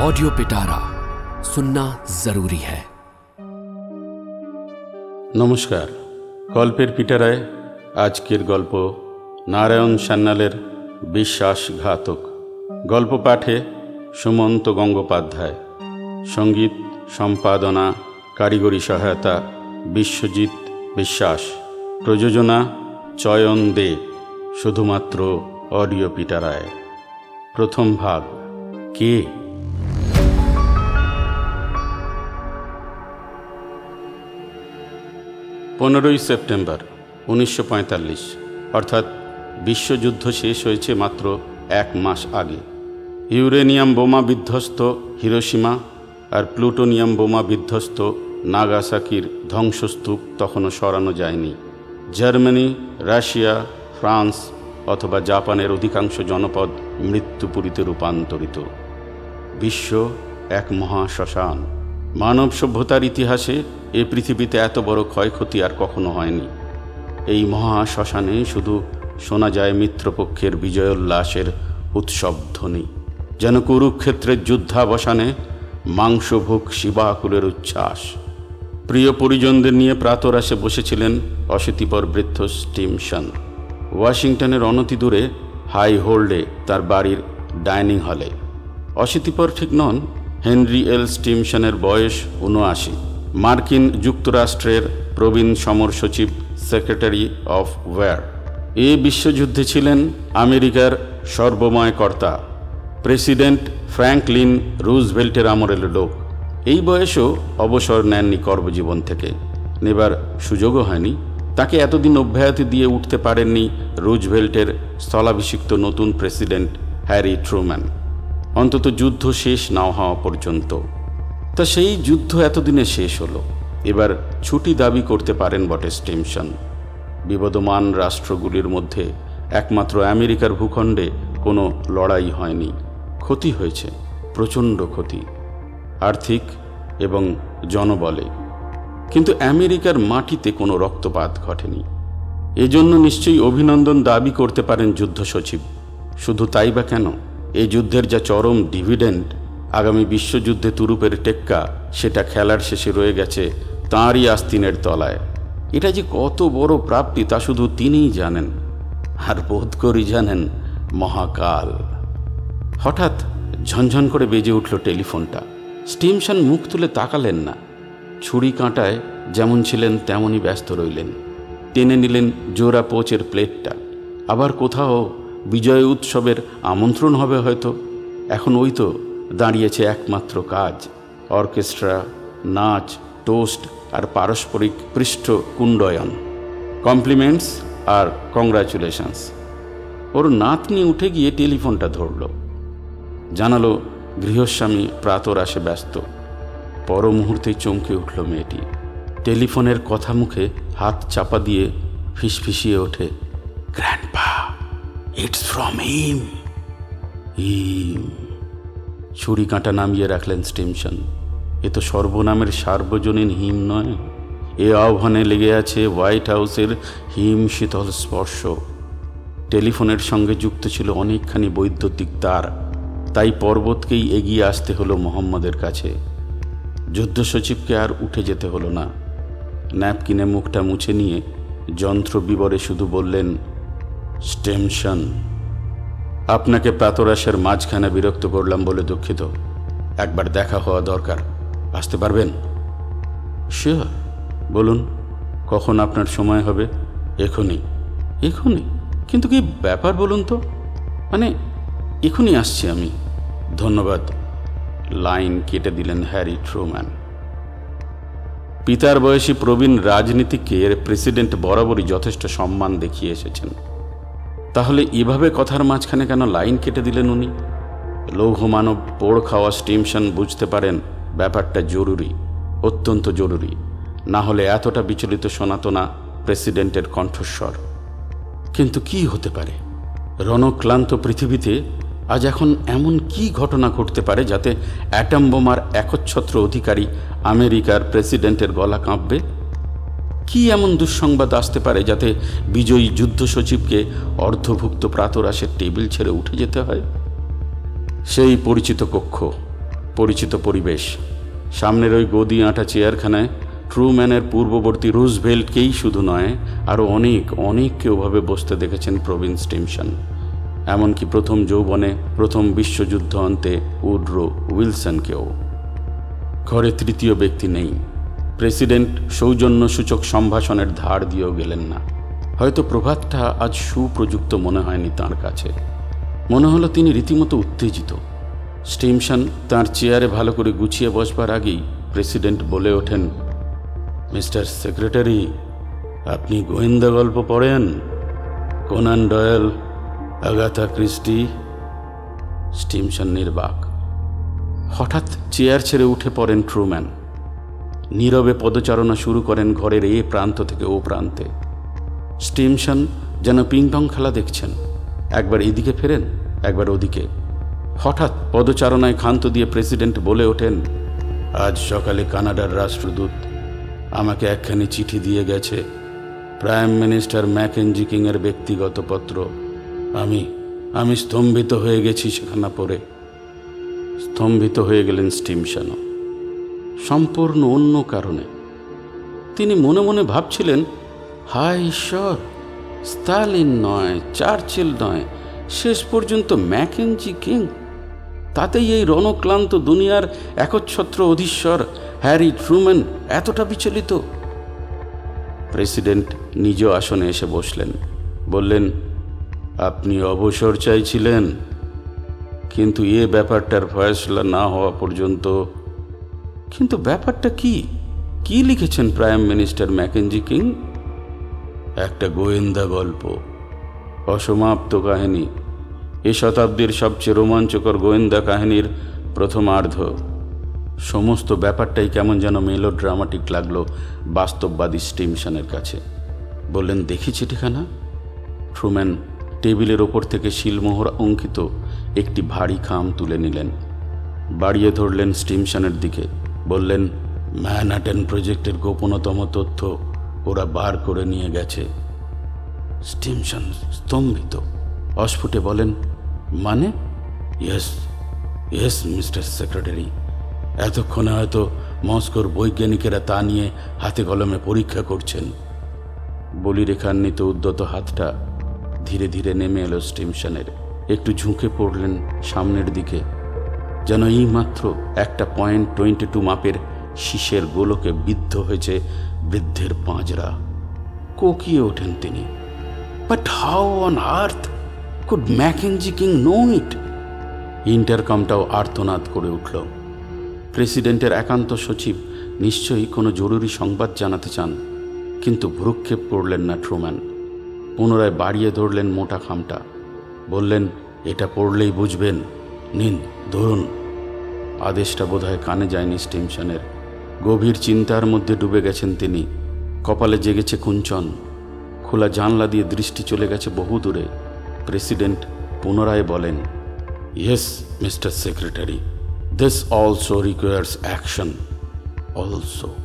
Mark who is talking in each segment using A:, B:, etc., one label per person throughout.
A: Audio पिटारा सुनना जरूरी है
B: নমস্কার গল্পের পিটারায় আজকের গল্প নারায়ণ সান্যালের বিশ্বাসঘাতক গল্প পাঠে সুমন্ত গঙ্গোপাধ্যায় সঙ্গীত সম্পাদনা কারিগরি সহায়তা বিশ্বজিৎ বিশ্বাস প্রযোজনা চয়ন দে শুধুমাত্র অডিও পিটারায় প্রথম ভাগ কে পনেরোই সেপ্টেম্বর, উনিশশো পঁয়তাল্লিশ। অর্থাৎ বিশ্বযুদ্ধ শেষ হয়েছে মাত্র এক মাস আগে। ইউরেনিয়াম বোমা বিধ্বস্ত হিরোসীমা আর প্লুটোনিয়াম বোমা বিধ্বস্ত নাগাসাকির ধ্বংসস্তূপ তখনও সরানো যায়নি। জার্মানি, রাশিয়া, ফ্রান্স অথবা জাপানের অধিকাংশ জনপদ মৃত্যুপুরীতে রূপান্তরিত। বিশ্ব এক মহাশ্মশান। মানব সভ্যতার ইতিহাসে এ পৃথিবীতে এত বড় ক্ষয়ক্ষতি আর কখনো হয়নি। এই মহা মহাশ্মশানে শুধু শোনা যায় মিত্রপক্ষের বিজয়োল্লাসের উৎসব ধ্বনি। যেন কুরুক্ষেত্রের যুদ্ধাবসানে মাংসভোগ শিবাকুলের উচ্ছ্বাস। প্রিয় পরিজনদের নিয়ে প্রাতরাসে বসেছিলেন অশীতিপর বৃদ্ধ স্টিমসন ওয়াশিংটনের অনতি দূরে হাই হোল্ডে তার বাড়ির ডাইনিং হলে। অশীতিপর ঠিক নন, হেনরি এল স্টিমসনের বয়স উনআশি মার্কিন যুক্তরাষ্ট্রের প্রবীণ সমর সচিব, সেক্রেটারি অফ ওয়্যার। এ বিশ্বযুদ্ধে ছিলেন আমেরিকার সর্বময় কর্তা, প্রেসিডেন্ট ফ্র্যাঙ্কলিন রুজভেল্টের আমরের লোক। এই বয়সেও অবসর নেননি কর্মজীবন থেকে। নেবার সুযোগও হয়নি। তাকে এতদিন অব্যাহতি দিয়ে উঠতে পারেননি রুজভেল্টের স্থলাভিষিক্ত নতুন প্রেসিডেন্ট হ্যারি ট্রুম্যান। অন্তত যুদ্ধ শেষ না হওয়া পর্যন্ত। তা সেই যুদ্ধ এতদিনে শেষ হলো। এবার ছুটি দাবি করতে পারেন বটে স্টেমশন। বিবদমান রাষ্ট্রগুলির মধ্যে একমাত্র আমেরিকার ভূখণ্ডে কোনো লড়াই হয়নি। ক্ষতি হয়েছে, প্রচণ্ড ক্ষতি, আর্থিক এবং জনবলে। কিন্তু আমেরিকার মাটিতে কোনো রক্তপাত ঘটেনি। এজন্য নিশ্চয়ই অভিনন্দন দাবি করতে পারেন যুদ্ধ সচিব। শুধু তাই বা কেন? এই যুদ্ধের যা চরম ডিভিডেন্ড আগামী বিশ্বযুদ্ধে তুরুপের টেক্কা সেটা খেলার শেষে রয়ে গেছে তাঁরই আস্তিনের তলায়। এটা যে কত বড় প্রাপ্তি তা শুধু তিনিই জানেন, আর বোধ করি জানেন মহাকাল। হঠাৎ ঝনঝন করে বেজে উঠল টেলিফোনটা। স্টিমশন মুখ তুলে তাকালেন না। ছুরি কাঁটায় যেমন ছিলেন তেমনই ব্যস্ত রইলেন। টেনে নিলেন জোড়া পোচের প্লেটটা। আবার কোথাও বিজয় উৎসবের আমন্ত্রণ হবে হয়তো। এখন ওই তো দাঁড়িয়েছে একমাত্র কাজ, অর্কেস্ট্রা, নাচ, টোস্ট আর পারস্পরিক পৃষ্ঠ কুণ্ডয়ন। কমপ্লিমেন্টস আর কংগ্রাচুলেশনস। ওর নাতনি উঠে গিয়ে টেলিফোনটা ধরল। জানালো গৃহস্বামী প্রাতরাসে ব্যস্ত। পর মুহূর্তেই চমকে উঠল মেয়েটি। টেলিফোনের কথা মুখে হাত চাপা দিয়ে ফিসফিসিয়ে ওঠে grandpa it's from him him ছুরি কাঁটা নামিয়ে রাখলেন স্টিমসন এ তো সর্বনামের সার্বজনীন হিম নয়। এ আহ্বানে লেগে আছে হোয়াইট হাউসের হিম শীতল স্পর্শ। টেলিফোনের সঙ্গে যুক্ত ছিল অনেকখানি বৈদ্যুতিক তার। তাই পর্বতকেই এগিয়ে আসতে হলো মোহাম্মদের কাছে। যুদ্ধ সচিবকে আর উঠে যেতে হলো না। ন্যাপকিনে মুখটা মুছে নিয়ে যন্ত্র বিবরে শুধু বললেন, স্টেমশন আপনাকে প্রাতরাসের মাঝখানে বিরক্ত করলাম বলে দুঃখিত। একবার দেখা হওয়া দরকার। আসতে পারবেন? শিওর বলুন, কখন আপনার সময় হবে? এখনই। এখনই? কিন্তু কি ব্যাপার বলুন তো? মানে এখনই আসছি আমি। ধন্যবাদ। লাইন কেটে দিলেন হ্যারি ট্রুম্যান। পিতার বয়সী প্রবীণ রাজনীতিকে এর প্রেসিডেন্ট বরাবরই যথেষ্ট সম্মান দেখিয়ে এসেছেন। তাহলে এভাবে কথার মাঝখানে কেন লাইন কেটে দিলেন উনি? লৌহমানব পোড় খাওয়া স্টিমশন বুঝতে পারেন ব্যাপারটা জরুরি, অত্যন্ত জরুরি। না হলে এতটা বিচলিত শোনাতো না প্রেসিডেন্টের কণ্ঠস্বর। কিন্তু কি হতে পারে? রণক্লান্ত পৃথিবীতে আজ এখন এমন কি ঘটনা ঘটতে পারে যাতে অ্যাটম বোমার একচ্ছত্র অধিকারী আমেরিকার প্রেসিডেন্টের গলা কাঁপবে? কি এমন দুঃসংবাদ আসতে পারে যাতে বিজয়ী যুদ্ধ সচিবকে অর্ধভুক্ত প্রাতরাসের টেবিল ছেড়ে উঠে যেতে হয়? সেই পরিচিত কক্ষ, পরিচিত পরিবেশ, সামনের ওই গদি আঁটা চেয়ারখানায় ট্রুম্যানের পূর্ববর্তী রুজভেল্টকেই শুধু নয় আরও অনেক, অনেককে ওভাবে বসতে দেখেছেন প্রবীণ স্টিমশন এমনকি প্রথম যৌবনে প্রথম বিশ্বযুদ্ধ অন্তে উড্রো উইলসনকেও। ঘরে তৃতীয় ব্যক্তি নেই। প্রেসিডেন্ট সৌজন্য সূচক সম্ভাষণের ধার দিয়েও গেলেন না। হয়তো প্রভাতটা আজ সুপ্রযুক্ত মনে হয়নি তার কাছে। মনে হলো তিনি রীতিমতো উত্তেজিত। স্টিমসন তার চেয়ারে ভালো করে গুছিয়ে বসবার আগেই প্রেসিডেন্ট বলে ওঠেন, মিস্টার সেক্রেটারি, আপনি গোয়েন্দা গল্প পড়েন? Conan Doyle, Agatha Christie? Stimson নির্বাক। হঠাৎ চেয়ার ছেড়ে উঠে পড়েন ট্রুম্যান। নীরবে পদচারণা শুরু করেন ঘরের এ প্রান্ত থেকে ও প্রান্তে। স্টিমসন যেন পিংপং খেলা দেখছেন। একবার এদিকে ফেরেন, একবার ওদিকে। হঠাৎ পদচারণায় ক্ষান্ত দিয়ে প্রেসিডেন্ট বলে ওঠেন, আজ সকালে কানাডার রাষ্ট্রদূত আমাকে একখানি চিঠি দিয়ে গেছে। প্রাইম মিনিস্টার ম্যাকেনজি কিংয়ের ব্যক্তিগত পত্র। আমি আমি স্তম্ভিত হয়ে গেছি সেখানা পড়ে। স্তম্ভিত হয়ে গেলেন স্টিমসনও সম্পূর্ণ অন্য কারণে। তিনি মনে মনে ভাবছিলেন, হায় ঈশ্বর স্টালিন নয়, চার্চিল নয়, শেষ পর্যন্ত ম্যাকেনজি কিং। তাতেই এই রণক্লান্ত দুনিয়ার একচ্ছত্র অধীশ্বর হ্যারি ট্রুম্যান এতটা বিচলিত। প্রেসিডেন্ট নিজ আসনে এসে বসলেন, বললেন, আপনি অবসর চাইছিলেন, কিন্তু এ ব্যাপারটার ফয়সলা না হওয়া পর্যন্ত কিন্তু ব্যাপারটা কি? কি লিখেছেন প্রাইম মিনিস্টার ম্যাকেনজি কিং? একটা গোয়েন্দা গল্প, অসমাপ্ত কাহিনী। এ শতাব্দীর সবচেয়ে রোমাঞ্চকর গোয়েন্দা কাহিনীর প্রথমার্ধ। সমস্ত ব্যাপারটাই কেমন যেন মেলো ড্রামাটিক লাগল বাস্তববাদী স্টিমসনের কাছে। বললেন দেখি চিঠিখানা ট্রুম্যান টেবিলের ওপর থেকে শিলমোহর অঙ্কিত একটি ভারী খাম তুলে নিলেন। বাড়িয়ে ধরলেন স্টিমসনের দিকে। বললেন, ম্যানহাটেন প্রজেক্টের গোপনতম তথ্য ওরা বার করে নিয়ে গেছে। স্টিমসন স্তম্ভিত। অস্ফুটে বলেন মানে? Yes yes, mister secretary. এতক্ষণে হয়তো মস্কোর বৈজ্ঞানিকেরা তা নিয়ে হাতে কলমে পরীক্ষা করছেন। বলিরেখান্বিত উদ্যত হাতটা ধীরে ধীরে নেমে এলো স্টিমশনের। একটু ঝুঁকে পড়লেন সামনের দিকে। যেন এই মাত্র একটা পয়েন্ট টোয়েন্টি টু মাপের শীষের গোলকে বিদ্ধ হয়েছে বৃদ্ধের পাঁজরা। কোকিয়ে ওঠেন তিনি। But how on earth could Mackenzie King know it ইন্টারকমটাও আর্তনাদ করে উঠল। প্রেসিডেন্টের একান্ত সচিব নিশ্চয়ই কোনো জরুরি সংবাদ জানাতে চান, কিন্তু ভ্রুক্ষেপ করলেন না ট্রুম্যান পুনরায় বাড়িয়ে ধরলেন মোটা খামটা। বললেন, এটা পড়লেই বুঝবেন। নিন, ধরুন। আদেশটা বোধহয় কানে যায়নি স্টিমশনের গভীর চিন্তার মধ্যে ডুবে গেছেন তিনি। কপালে জেগেছে কুঞ্চন খোলা জানলা দিয়ে দৃষ্টি চলে গেছে বহু দূরে। প্রেসিডেন্ট পুনরায় বলেন, yes, mister secretary, this also requires action also.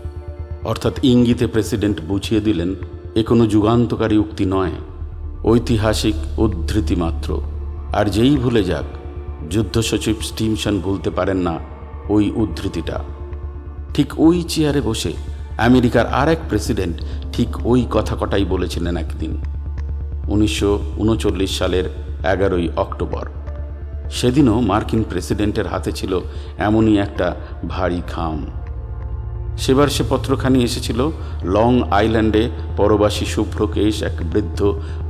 B: অর্থাৎ ইঙ্গিতে প্রেসিডেন্ট বুঝিয়ে দিলেন, এ কোনো যুগান্তকারী উক্তি নয়। ঐতিহাসিক উদ্ধৃতি মাত্র। আর যেই ভুলে যাক যুদ্ধ সচিব স্টিমসন ভুলতে পারেন না ওই উদ্ধৃতিটা। ঠিক ওই চেয়ারে বসে আমেরিকার আর এক প্রেসিডেন্ট ঠিক ওই কথা কটাই বলেছিলেন একদিন, উনিশশো উনচল্লিশ সালের এগারোই অক্টোবর। সেদিনও মার্কিন প্রেসিডেন্টের হাতে ছিল এমনই একটা ভারী খাম। সেবার সে পত্রখানি এসেছিল লং আইল্যান্ডে পরবাসী শুভ্রকেশ এক বৃদ্ধ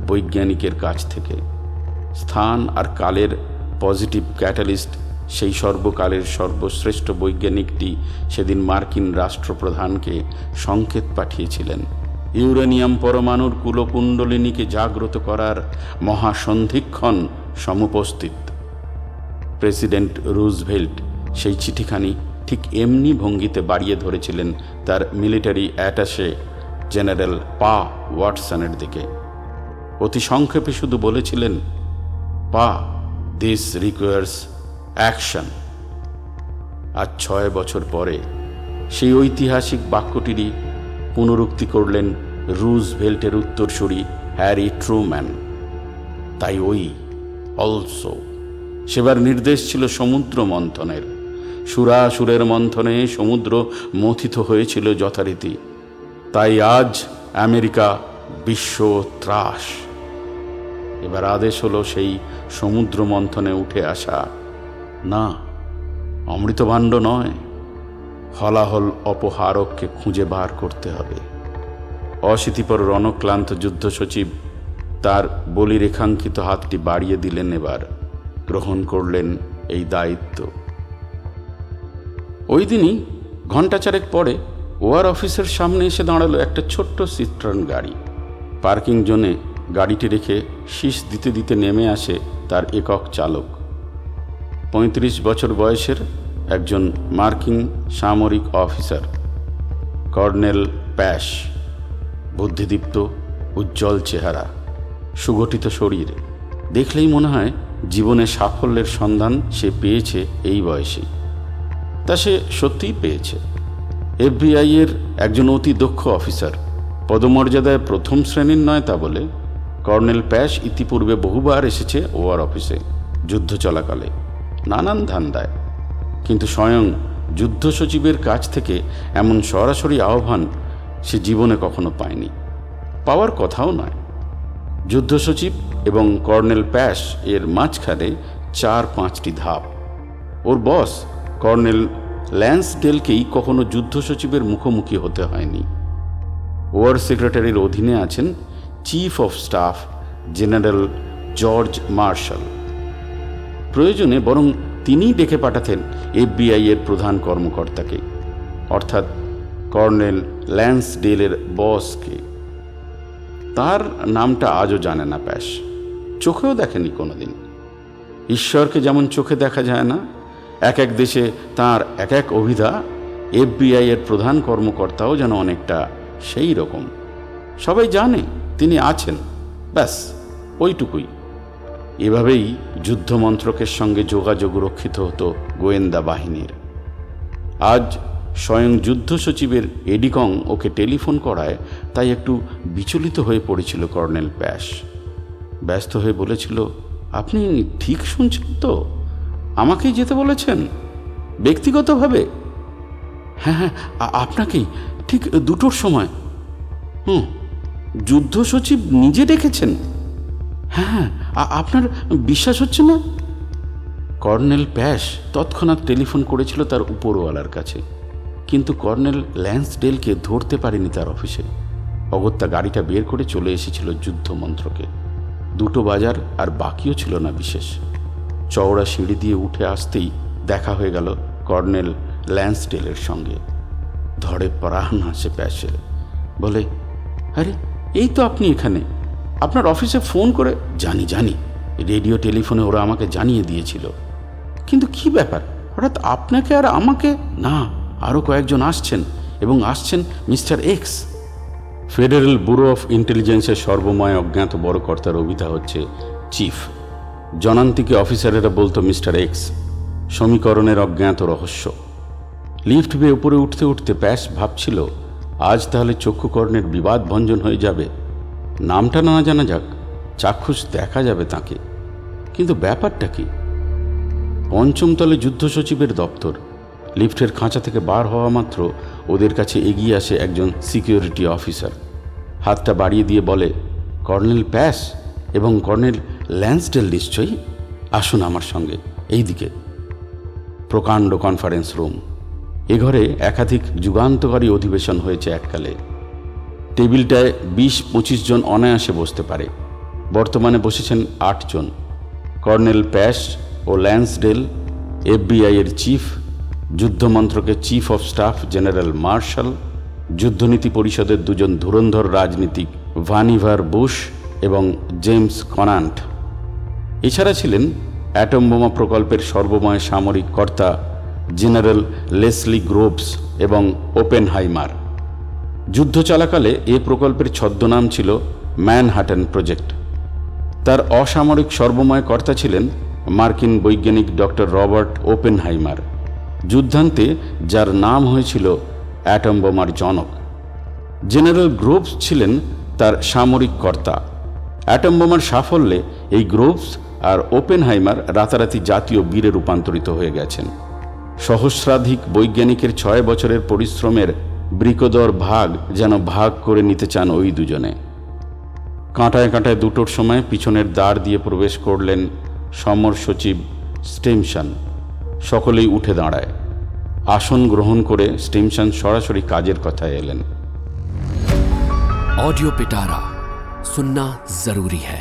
B: বৈজ্ঞানিকের কাছ থেকে। স্থান আর কালের পজিটিভ ক্যাটালিস্ট, সেই সর্বকালের সর্বশ্রেষ্ঠ বৈজ্ঞানিকটি সেদিন মার্কিন রাষ্ট্রপ্রধানকে সংকেত পাঠিয়েছিলেন। ইউরেনিয়াম পরমাণুর কুলকুণ্ডলিনীকে জাগ্রত করার মহাসন্ধিক্ষণ সমুপস্থিত। প্রেসিডেন্ট রুজভেল্ট সেই চিঠিখানি ঠিক এমনি ভঙ্গিতে বাড়িয়ে ধরেছিলেন তার মিলিটারি অ্যাটাশে জেনারেল পা ওয়াটসনের দিকে। অতি সংক্ষেপে শুধু বলেছিলেন, পা দিস রিকোয়ার্স অ্যাকশন আজ ছয় বছর পরে সেই ঐতিহাসিক বাক্যটিরই পুনরুক্তি করলেন রুজ ভেল্টের উত্তরসূরি হ্যারি ট্রুম্যান। তাই ওই অলসো, সেবার নির্দেশ ছিল সমুদ্র মন্থনের। সুরাসুরের মন্থনে সমুদ্র মথিত হয়েছিল যথারীতি। তাই আজ আমেরিকা বিশ্ব ত্রাস। এবার আদেশ হলো সেই সমুদ্র মন্থনে উঠে আসা। না, অমৃতভাণ্ড নয়। হলাহল অপহারককে খুঁজে বার করতে হবে। অশীতিপর রণক্লান্ত যুদ্ধ সচিব তার বলিরেখাঙ্কিত হাতটি বাড়িয়ে দিলেন এবার, গ্রহণ করলেন এই দায়িত্ব। ওই দিনই, ঘণ্টা চারেক পরে, ওয়ার অফিসের সামনে এসে দাঁড়াল একটা ছোট্ট সিট্রন গাড়ি। পার্কিং জোনে গাড়িটি রেখে শীষ দিতে দিতে নেমে আসে তার একক চালক। পঁয়ত্রিশ বছর বয়সের একজন মার্কিন সামরিক অফিসার, কর্নেল প্যাশ। বুদ্ধিদীপ্ত, উজ্জ্বল চেহারা, সুগঠিত শরীর। দেখলেই মনে হয় জীবনে সাফল্যের সন্ধান সে পেয়েছে এই বয়সে তা সে সত্যিই পেয়েছে। এফবিআই এর একজন অতি দক্ষ অফিসার, পদমর্যাদায় প্রথম শ্রেণির নয় তা বলে কর্নেল প্যাশ ইতিপূর্বে বহুবার এসেছে ওয়ার অফিসে, যুদ্ধ চলাকালে, নানান ধান্দায়। কিন্তু স্বয়ং যুদ্ধ সচিবের কাছ থেকে এমন সরাসরি আহ্বান সে জীবনে কখনো পায়নি। পাওয়ার কথাও নয়। যুদ্ধ সচিব এবং কর্নেল প্যাশ এর মাঝখানে চার পাঁচটি ধাপ। ওর বস, কর্নেল ল্যান্স ডেলকেই কখনো যুদ্ধ সচিবের মুখোমুখি হতে হয়নি। ওয়ার সেক্রেটারির অধীনে আছেন chief of staff general George Marshall প্রয়োজনে বরং তিনিই ডেকে পাঠাতেন এফবিআই এর প্রধান কর্মকর্তাকে, অর্থাৎ কর্নেল ল্যান্স ডেলের বসকে। তার নামটা আজও জানে না প্যাস চোখেও দেখেনি কোনোদিন। ঈশ্বরকে যেমন চোখে দেখা যায় না, এক এক দেশে তার এক এক অভিধা এফবিআই এর প্রধান কর্মকর্তাও যেন অনেকটা সেই রকম। সবাই জানে তিনি আছেন, ব্যাস, ওইটুকুই। এভাবেই যুদ্ধমন্ত্রকের সঙ্গে যোগাযোগ রক্ষিত হতো গোয়েন্দা বাহিনীর। আজ স্বয়ং যুদ্ধ সচিবের এডিকং ওকে টেলিফোন করায় তাই একটু বিচলিত হয়ে পড়েছিল কর্নেল প্যাশ। ব্যস্ত হয়ে বলেছিল, আপনি ঠিক শুনছেন তো? আমাকেই যেতে বলেছেন? ব্যক্তিগতভাবে? হ্যাঁ হ্যাঁ আপনাকেই, ঠিক দুটোর সময়। হুম যুদ্ধ সচিব নিজে ডেকেছেন? হ্যাঁ আপনার বিশ্বাস হচ্ছে না? কর্নেল প্যাশ তৎক্ষণাৎ টেলিফোন করেছিল তার উপরওয়ালার কাছে। কিন্তু কর্নেল ল্যান্সডেলকে ধরতে পারেনি তার অফিসে। অগত্যা গাড়িটা বের করে চলে এসেছিল যুদ্ধ মন্ত্রকে। দুটো বাজার আর বাকিও ছিল না বিশেষ। চওড়া সিঁড়ি দিয়ে উঠে আসতেই দেখা হয়ে গেল কর্নেল ল্যান্সডেলের সঙ্গে। ধরে প্রাণ হাসে প্যাসে বলে, আরে এই তো আপনি এখানে। আপনার অফিসে ফোন করে, জানি জানি, রেডিও, টেলিফোনে ওরা আমাকে জানিয়ে দিয়েছিল। কিন্তু কি ব্যাপার? হঠাৎ আপনাকে আর আমাকে? না আরও কয়েকজন আসছেন, এবং আসছেন mister X. Federal bureau of ইন্টেলিজেন্সের সর্বময় অজ্ঞাত বড় কর্তার অভিধা হচ্ছে চিফ। জনান্তিকে অফিসারেরা বলতো মিস্টার এক্স, সমীকরণের অজ্ঞাত রহস্য। লিফট বেয়ে উপরে উঠতে উঠতে প্যাস ভাবছিল আজ তাহলে চক্ষুকর্ণের বিবাদ ভঞ্জন হয়ে যাবে। নামটা না জানা যাক, চাক্ষুষ দেখা যাবে তাকে। কিন্তু ব্যাপারটা কি? পঞ্চমতলে যুদ্ধ সচিবের দপ্তর। লিফটের খাঁচা থেকে বার হওয়া মাত্র ওদের কাছে এগিয়ে আসে একজন সিকিউরিটি অফিসার। হাতটা বাড়িয়ে দিয়ে বলে, কর্নেল প্যাস এবং কর্নেল ল্যান্সডেল নিশ্চয়ই? আসুন আমার সঙ্গে এই দিকে প্রকাণ্ড কনফারেন্স রুম। এ ঘরে একাধিক যুগান্তকারী অধিবেশন হয়েছে এককালে। টেবিলটায় বিশ পঁচিশ জন অনায়াসে বসতে পারে। বর্তমানে বসেছেন আটজন কর্নেল প্যাশ ও ল্যান্সডেল এফবিআই এর chief, যুদ্ধমন্ত্রকের chief of staff general Marshall, যুদ্ধনীতি পরিষদের দুজন ধুরন্ধর রাজনীতিক ভানিভার বুশ এবং জেমস কনান্ট। এছাড়া ছিলেন অ্যাটম বোমা প্রকল্পের সর্বময় সামরিক কর্তা জেনারেল লেসলি গ্রোভস এবং ওপেনহাইমার। যুদ্ধ চলাকালে এ প্রকল্পের ছদ্মনাম ছিল ম্যানহাটন প্রজেক্ট। তার অসামরিক সর্বময় কর্তা ছিলেন মার্কিন বৈজ্ঞানিক ডক্টর রবার্ট ওপেনহাইমার। যুদ্ধান্তে যার নাম হয়েছিল অ্যাটম বোমার জনক। জেনারেল গ্রোভস ছিলেন তার সামরিক কর্তা। অ্যাটম বোমার সাফল্যে এই গ্রোভস আর ওপেনহাইমার রাতারাতি জাতীয় বীরে রূপান্তরিত হয়ে গেছেন। সহস্রাধিক বৈজ্ঞানিকের ছয় বছরের পরিশ্রমের বৃকদর ভাগ যেন ভাগ করে নিতে চান ওই দুজনে কাঁটায় কাঁটায় দুটোর সময় পিছনের দ্বার দিয়ে প্রবেশ করলেন সমর সচিব স্টেমশন সকলেই উঠে দাঁড়ায় আসন গ্রহণ করে স্টেমশন সরাসরি কাজের কথায় এলেন
A: ऑडियो पिटारा सुनना जरूरी है